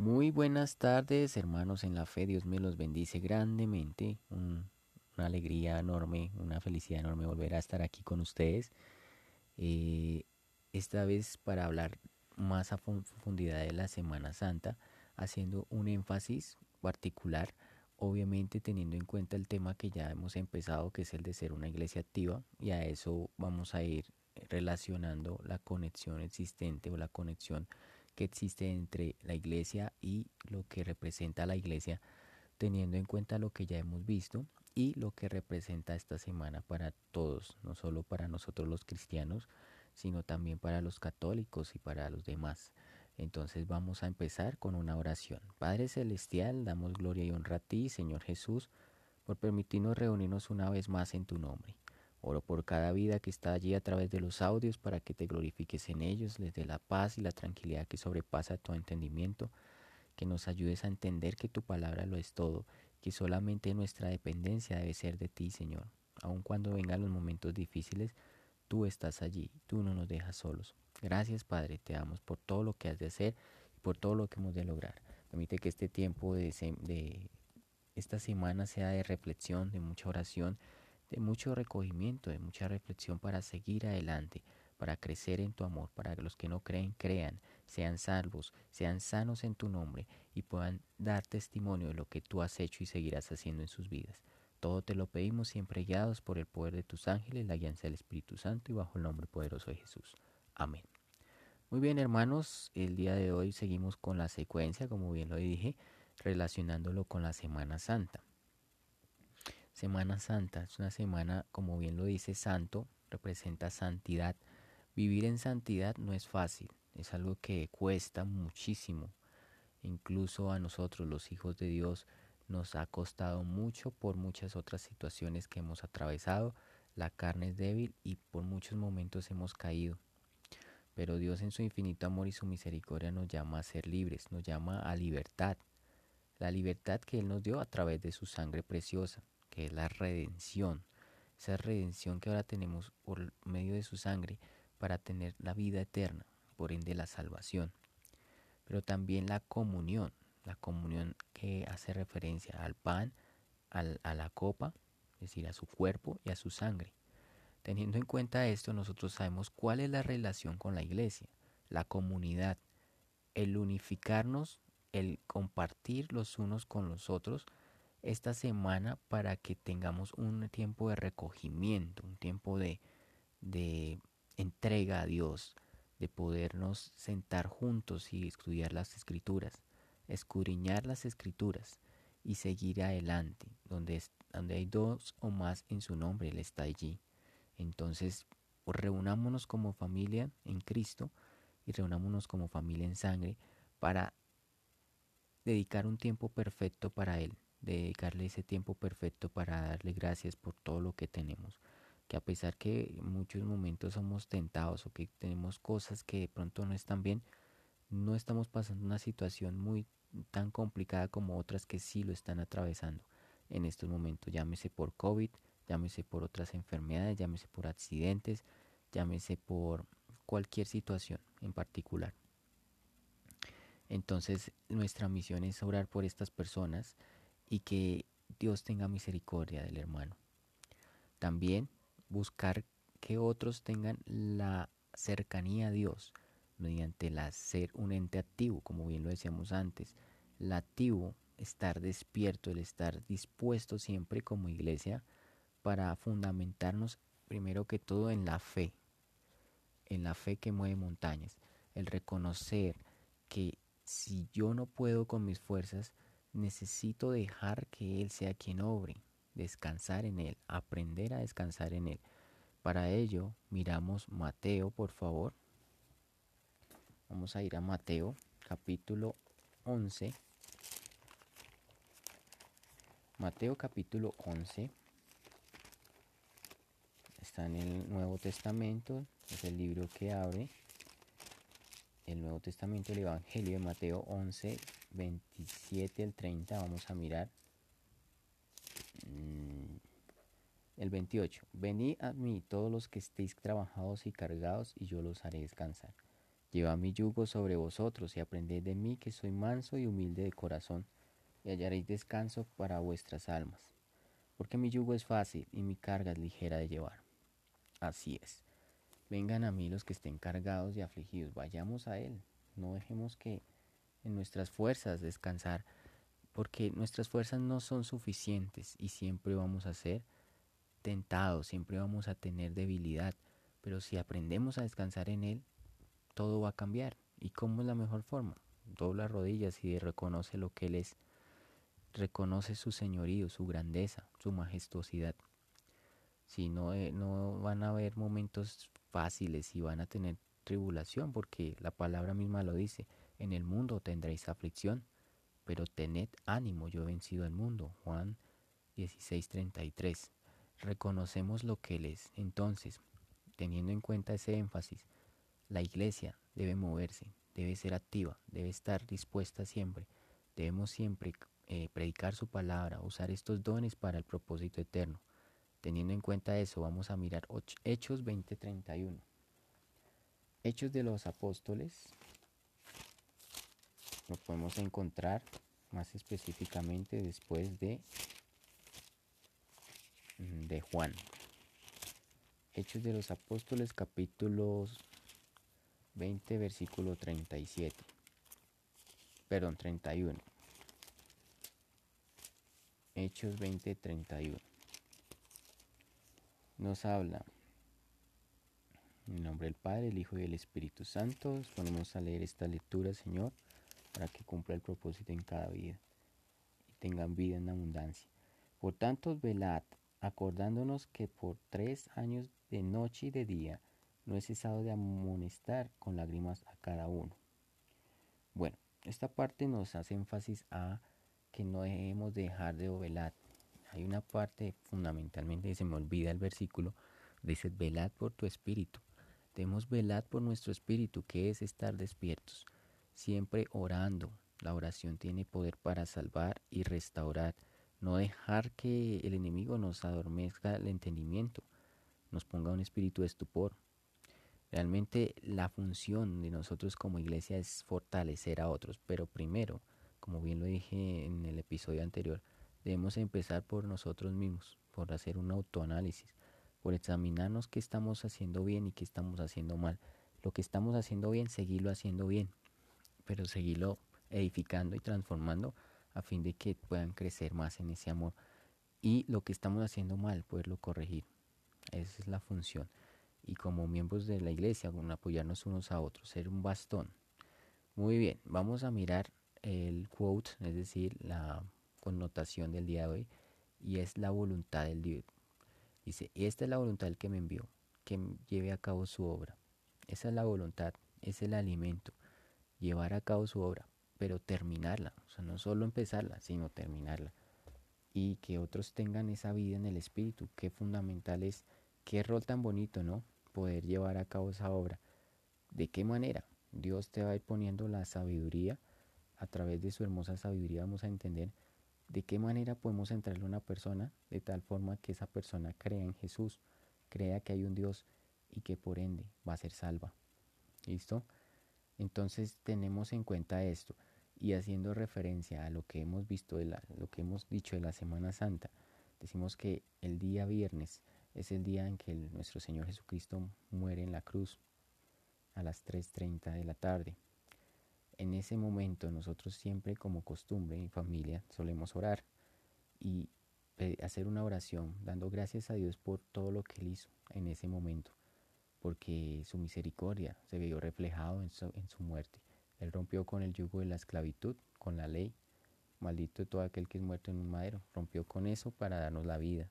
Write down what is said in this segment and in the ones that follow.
Muy buenas tardes, hermanos en la fe. Dios me los bendice grandemente. una alegría enorme, una felicidad enorme volver a estar aquí con ustedes. Eh, esta vez para hablar más a profundidad de la Semana Santa, haciendo un énfasis particular, obviamente teniendo en cuenta el tema que ya hemos empezado, que es el de ser una iglesia activa, y a eso vamos a ir relacionando la conexión existente o la conexión que existe entre la iglesia y lo que representa la iglesia, teniendo en cuenta lo que ya hemos visto y lo que representa esta semana para todos, no solo para nosotros los cristianos, sino también para los católicos y para los demás. Entonces vamos a empezar con una oración. Padre Celestial, damos gloria y honra a ti, Señor Jesús, por permitirnos reunirnos una vez más en tu nombre. Oro por cada vida que está allí a través de los audios para que te glorifiques en ellos, les dé la paz y la tranquilidad que sobrepasa tu entendimiento, que nos ayudes a entender que tu palabra lo es todo, que solamente nuestra dependencia debe ser de ti, Señor. Aun cuando vengan los momentos difíciles, tú estás allí, tú no nos dejas solos. Gracias, Padre, te damos por todo lo que has de hacer y por todo lo que hemos de lograr. Permite que este tiempo de, de esta semana sea de reflexión, de mucha oración, de mucho recogimiento, de mucha reflexión para seguir adelante, para crecer en tu amor, para que los que no creen crean, sean salvos, sean sanos en tu nombre y puedan dar testimonio de lo que tú has hecho y seguirás haciendo en sus vidas. Todo te lo pedimos siempre guiados por el poder de tus ángeles, la guianza del Espíritu Santo y bajo el nombre poderoso de Jesús. Amén. Muy bien hermanos, el día de hoy seguimos con la secuencia, como bien lo dije, relacionándolo con la Semana Santa. Semana Santa es una semana, como bien lo dice, santo, representa santidad. Vivir en santidad no es fácil, es algo que cuesta muchísimo. Incluso a nosotros, los hijos de Dios, nos ha costado mucho por muchas otras situaciones que hemos atravesado. La carne es débil y por muchos momentos hemos caído. Pero Dios en su infinito amor y su misericordia nos llama a ser libres, nos llama a libertad. La libertad que Él nos dio a través de su sangre preciosa que es la redención. Esa redención que ahora tenemos por medio de su sangre para tener la vida eterna, por ende la salvación. Pero también la comunión, la comunión que hace referencia al pan, a la copa, es decir, a su cuerpo y a su sangre. Teniendo en cuenta esto, nosotros sabemos cuál es la relación con la iglesia, la comunidad, el unificarnos, el compartir los unos con los otros, esta semana para que tengamos un tiempo de recogimiento, un tiempo de, de entrega a Dios, de podernos sentar juntos y estudiar las escrituras, escudriñar las escrituras y seguir adelante. Donde, donde hay dos o más en su nombre, Él está allí. Entonces, reunámonos como familia en Cristo y reunámonos como familia en sangre para dedicar un tiempo perfecto para Él, dedicarle ese tiempo perfecto para darle gracias por todo lo que tenemos. Que a pesar que en muchos momentos somos tentados o que tenemos cosas que de pronto no están bien, no estamos pasando una situación muy tan complicada como otras que sí lo están atravesando en estos momentos. Llámese por COVID, llámese por otras enfermedades, llámese por accidentes, llámese por cualquier situación en particular. Entonces nuestra misión es orar por estas personas y que Dios tenga misericordia del hermano. También buscar que otros tengan la cercanía a Dios mediante la ser un ente activo, como bien lo decíamos antes. El activo, estar despierto, el estar dispuesto siempre como iglesia para fundamentarnos primero que todo en la fe, en la fe que mueve montañas, el reconocer que si yo no puedo con mis fuerzas, necesito dejar que Él sea quien obre, descansar en Él, aprender a descansar en Él. Para ello, miramos Mateo, por favor. Vamos a ir a Mateo, capítulo 11. Mateo capítulo 11 está en el Nuevo Testamento, es el libro que abre Testamento, el Evangelio de Mateo 11, 27 al 30, vamos a mirar. Mm, el 28. Venid a mí todos los que estéis trabajados y cargados, y yo los haré descansar. Lleva mi yugo sobre vosotros y aprended de mí que soy manso y humilde de corazón, y hallaréis descanso para vuestras almas. Porque mi yugo es fácil y mi carga es ligera de llevar. Así es. Vengan a mí los que estén cargados y afligidos, vayamos a Él. No dejemos que en nuestras fuerzas descansar, porque nuestras fuerzas no son suficientes y siempre vamos a ser tentados, siempre vamos a tener debilidad. Pero si aprendemos a descansar en Él, todo va a cambiar. ¿Y cómo es la mejor forma? Dobla rodillas y reconoce lo que Él es. Reconoce su señorío, su grandeza, su majestuosidad. Si no, eh, no van a haber momentos fáciles y van a tener tribulación, porque la palabra misma lo dice, en el mundo tendréis aflicción, pero tened ánimo, yo he vencido al mundo. Juan 16:33. Reconocemos lo que Él es. Entonces, teniendo en cuenta ese énfasis, la iglesia debe moverse, debe ser activa, debe estar dispuesta siempre. Debemos siempre eh, predicar su palabra, usar estos dones para el propósito eterno. Teniendo en cuenta eso, vamos a mirar Hechos 20:31. Hechos de los Apóstoles lo podemos encontrar más específicamente después de, mm, Juan. Hechos de los Apóstoles capítulos 20 versículo 37. Perdón, 31. Hechos 20, 31. Nos habla en nombre del Padre, el Hijo y el Espíritu Santo. ponemos a leer esta lectura, Señor, para que cumpla el propósito en cada vida y tengan vida en abundancia. Por tanto, velad, acordándonos que por tres años de noche y de día no he cesado de amonestar con lágrimas a cada uno. Bueno, esta parte nos hace énfasis a que no debemos dejar de velar. Hay una parte fundamentalmente, se me olvida el versículo, dice, velad por tu espíritu. Debemos velar por nuestro espíritu, que es estar despiertos, siempre orando. La oración tiene poder para salvar y restaurar. No dejar que el enemigo nos adormezca el entendimiento, nos ponga un espíritu de estupor. Realmente la función de nosotros como iglesia es fortalecer a otros, pero primero, como bien lo dije en el episodio anterior, debemos empezar por nosotros mismos, por hacer un autoanálisis, por examinarnos qué estamos haciendo bien y qué estamos haciendo mal. Lo que estamos haciendo bien, seguirlo haciendo bien, pero seguirlo edificando y transformando a fin de que puedan crecer más en ese amor. Y lo que estamos haciendo mal, poderlo corregir. Esa es la función y como miembros de la iglesia, apoyarnos unos a otros, ser un bastón. Muy bien, vamos a mirar el quote, es decir, la connotación del día de hoy, y es la voluntad del Dios. Dice, esta es la voluntad del que me envió, que lleve a cabo su obra. Esa es la voluntad, es el alimento, llevar a cabo su obra, pero terminarla, o sea, no solo empezarla, sino terminarla. Y que otros tengan esa vida en el espíritu, que fundamental es Qué rol tan bonito, ¿no? Poder llevar a cabo esa obra. ¿De qué manera? Dios te va a ir poniendo la sabiduría. A través de su hermosa sabiduría vamos a entender de qué manera podemos entrarle a una persona de tal forma que esa persona crea en Jesús, crea que hay un Dios y que por ende va a ser salva. ¿Listo? Entonces tenemos en cuenta esto y haciendo referencia a lo que hemos visto, de la, lo que hemos dicho de la Semana Santa, decimos que el día viernes es el día en que nuestro Señor Jesucristo muere en la cruz a las 3.30 de la tarde. En ese momento nosotros siempre como costumbre en familia solemos orar y hacer una oración dando gracias a Dios por todo lo que Él hizo en ese momento, porque su misericordia se vio reflejado en su, en su muerte. Él rompió con el yugo de la esclavitud, con la ley. Maldito todo aquel que es muerto en un madero. Rompió con eso para darnos la vida.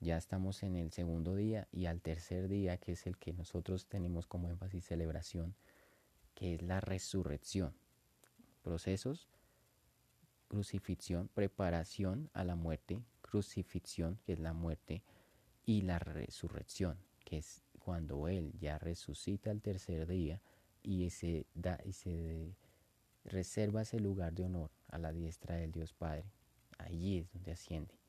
Ya estamos en el segundo día y al tercer día, que es el que nosotros tenemos como énfasis celebración, que es la resurrección. Procesos, crucifixión, preparación a la muerte, crucifixión, que es la muerte, y la resurrección, que es cuando Él ya resucita al tercer día y se, da, y se reserva ese lugar de honor a la diestra del Dios Padre. Allí es donde asciende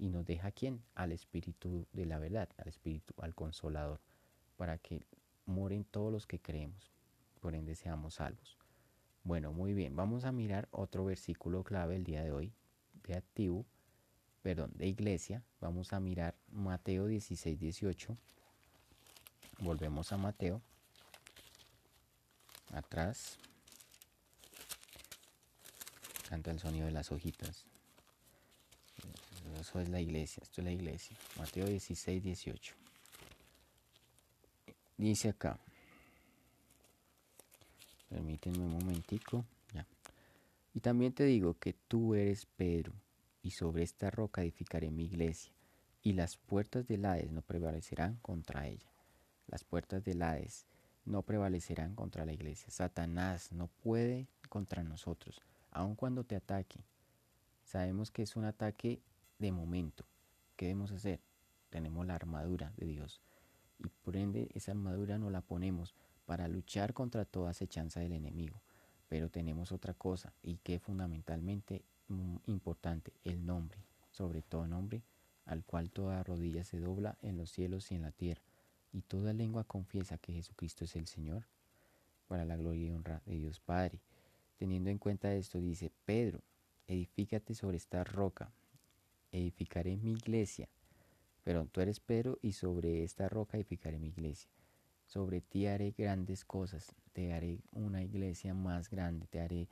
y nos deja a quién? Al Espíritu de la verdad, al Espíritu, al Consolador, para que moren todos los que creemos. Por ende seamos salvos. Bueno, muy bien, vamos a mirar otro versículo clave el día de hoy, de activo, perdón, de iglesia. Vamos a mirar Mateo 16, 18. Volvemos a Mateo. Atrás. Canta el sonido de las hojitas. Eso es la iglesia, esto es la iglesia. Mateo 16, 18. Dice acá. Permítanme un momentico. Ya. Y también te digo que tú eres Pedro, y sobre esta roca edificaré mi iglesia, y las puertas del Hades no prevalecerán contra ella. Las puertas del Hades no prevalecerán contra la iglesia. Satanás no puede contra nosotros, aun cuando te ataque. Sabemos que es un ataque de momento. ¿Qué debemos hacer? Tenemos la armadura de Dios. Y por ende esa armadura no la ponemos para luchar contra toda acechanza del enemigo. Pero tenemos otra cosa y que es fundamentalmente mm, importante, el nombre, sobre todo nombre, al cual toda rodilla se dobla en los cielos y en la tierra, y toda lengua confiesa que Jesucristo es el Señor, para la gloria y honra de Dios Padre. Teniendo en cuenta esto, dice Pedro, edifícate sobre esta roca, edificaré mi iglesia. Pero tú eres Pedro y sobre esta roca edificaré mi iglesia. Sobre ti haré grandes cosas, te haré una iglesia más grande, te haré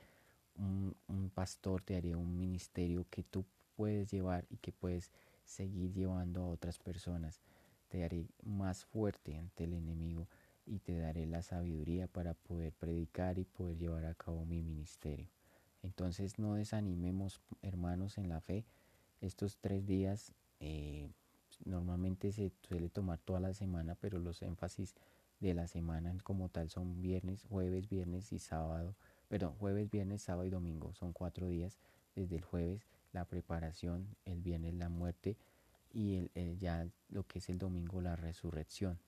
un, pastor, te haré un ministerio que tú puedes llevar y que puedes seguir llevando a otras personas. Te haré más fuerte ante el enemigo y te daré la sabiduría para poder predicar y poder llevar a cabo mi ministerio. Entonces no desanimemos hermanos en la fe, estos tres días eh, normalmente se suele tomar toda la semana, pero los énfasis de la semana como tal son viernes, jueves, viernes y sábado. Perdón, jueves, viernes, sábado y domingo. Son cuatro días. Desde el jueves la preparación, el viernes la muerte y el, ya lo que es el domingo la resurrección.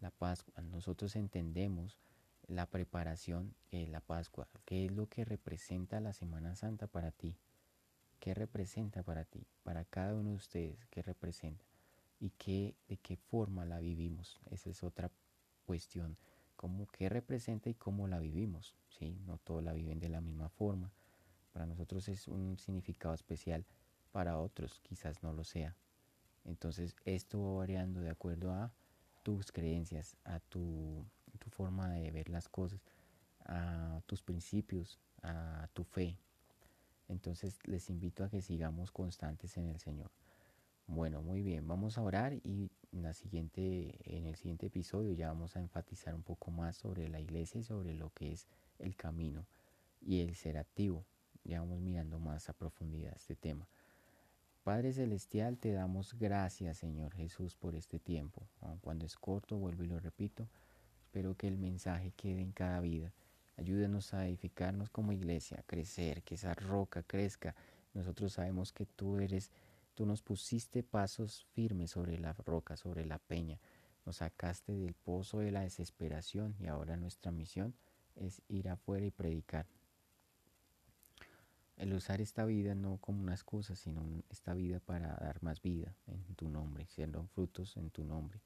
La Pascua. Nosotros entendemos la preparación de la Pascua. ¿Qué es lo que representa la Semana Santa para ti? ¿Qué representa para ti? Para cada uno de ustedes, ¿qué representa? ¿Y qué, de qué forma la vivimos? Esa es otra cuestión. ¿Cómo, ¿Qué representa y cómo la vivimos? ¿Sí? No todos la viven de la misma forma. Para nosotros es un significado especial, para otros quizás no lo sea. Entonces esto va variando de acuerdo a tus creencias, a tu, tu forma de ver las cosas, a tus principios, a tu fe. Entonces les invito a que sigamos constantes en el Señor. Bueno, muy bien, vamos a orar y en, el siguiente episodio ya vamos a enfatizar un poco más sobre la iglesia y sobre lo que es el camino y el ser activo. Ya vamos mirando más a profundidad este tema. Padre Celestial, te damos gracias, Señor Jesús, por este tiempo. Aun cuando es corto, vuelvo y lo repito, espero que el mensaje quede en cada vida Ayúdenos a edificarnos como iglesia, a crecer, que esa roca crezca. Nosotros sabemos que tú eres, tú nos pusiste pasos firmes sobre la roca, sobre la peña. Nos sacaste del pozo de la desesperación y ahora nuestra misión es ir afuera y predicar. El usar esta vida no como una excusa, sino esta vida para dar más vida en tu nombre, siendo frutos en tu nombre.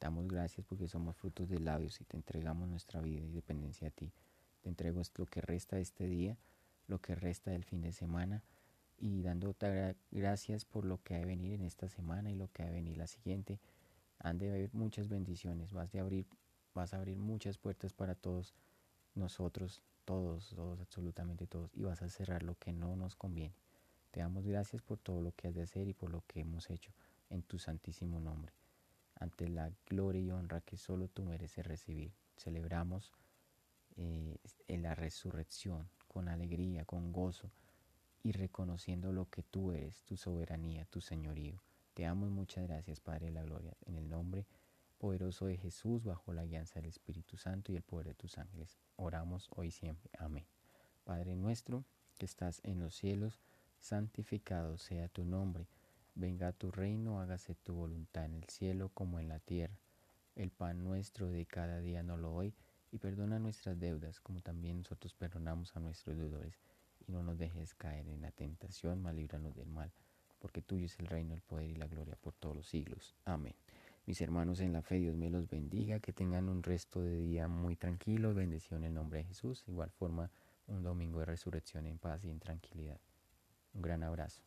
Damos gracias porque somos frutos de labios y te entregamos nuestra vida y dependencia a ti. Te entrego lo que resta de este día, lo que resta del fin de semana y dándote gracias por lo que ha de venir en esta semana y lo que ha de venir la siguiente. Han de haber muchas bendiciones, vas, a abrir muchas puertas para todos nosotros, todos, todos, absolutamente todos, y vas a cerrar lo que no nos conviene. Te damos gracias por todo lo que has de hacer y por lo que hemos hecho en tu santísimo nombre, ante la gloria y honra que solo tú mereces recibir. Celebramos eh, en la resurrección, con alegría, con gozo y reconociendo lo que tú eres, tu soberanía, tu señorío. Te amo y muchas gracias, Padre de la Gloria, en el nombre poderoso de Jesús, bajo la guianza del Espíritu Santo y el poder de tus ángeles. Oramos hoy siempre. Amén. Padre nuestro, que estás en los cielos, santificado sea tu nombre. Venga tu reino, hágase tu voluntad en el cielo como en la tierra. El pan nuestro de cada día no lo hoy y perdona nuestras deudas, como también nosotros perdonamos a nuestros deudores. Y no nos dejes caer en la tentación, mas líbranos del mal, porque tuyo es el reino, el poder y la gloria por todos los siglos. Amén. Mis hermanos en la fe, Dios me los bendiga, que tengan un resto de día muy tranquilo, bendición en el nombre de Jesús. igual forma, un domingo de resurrección en paz y en tranquilidad. Un gran abrazo.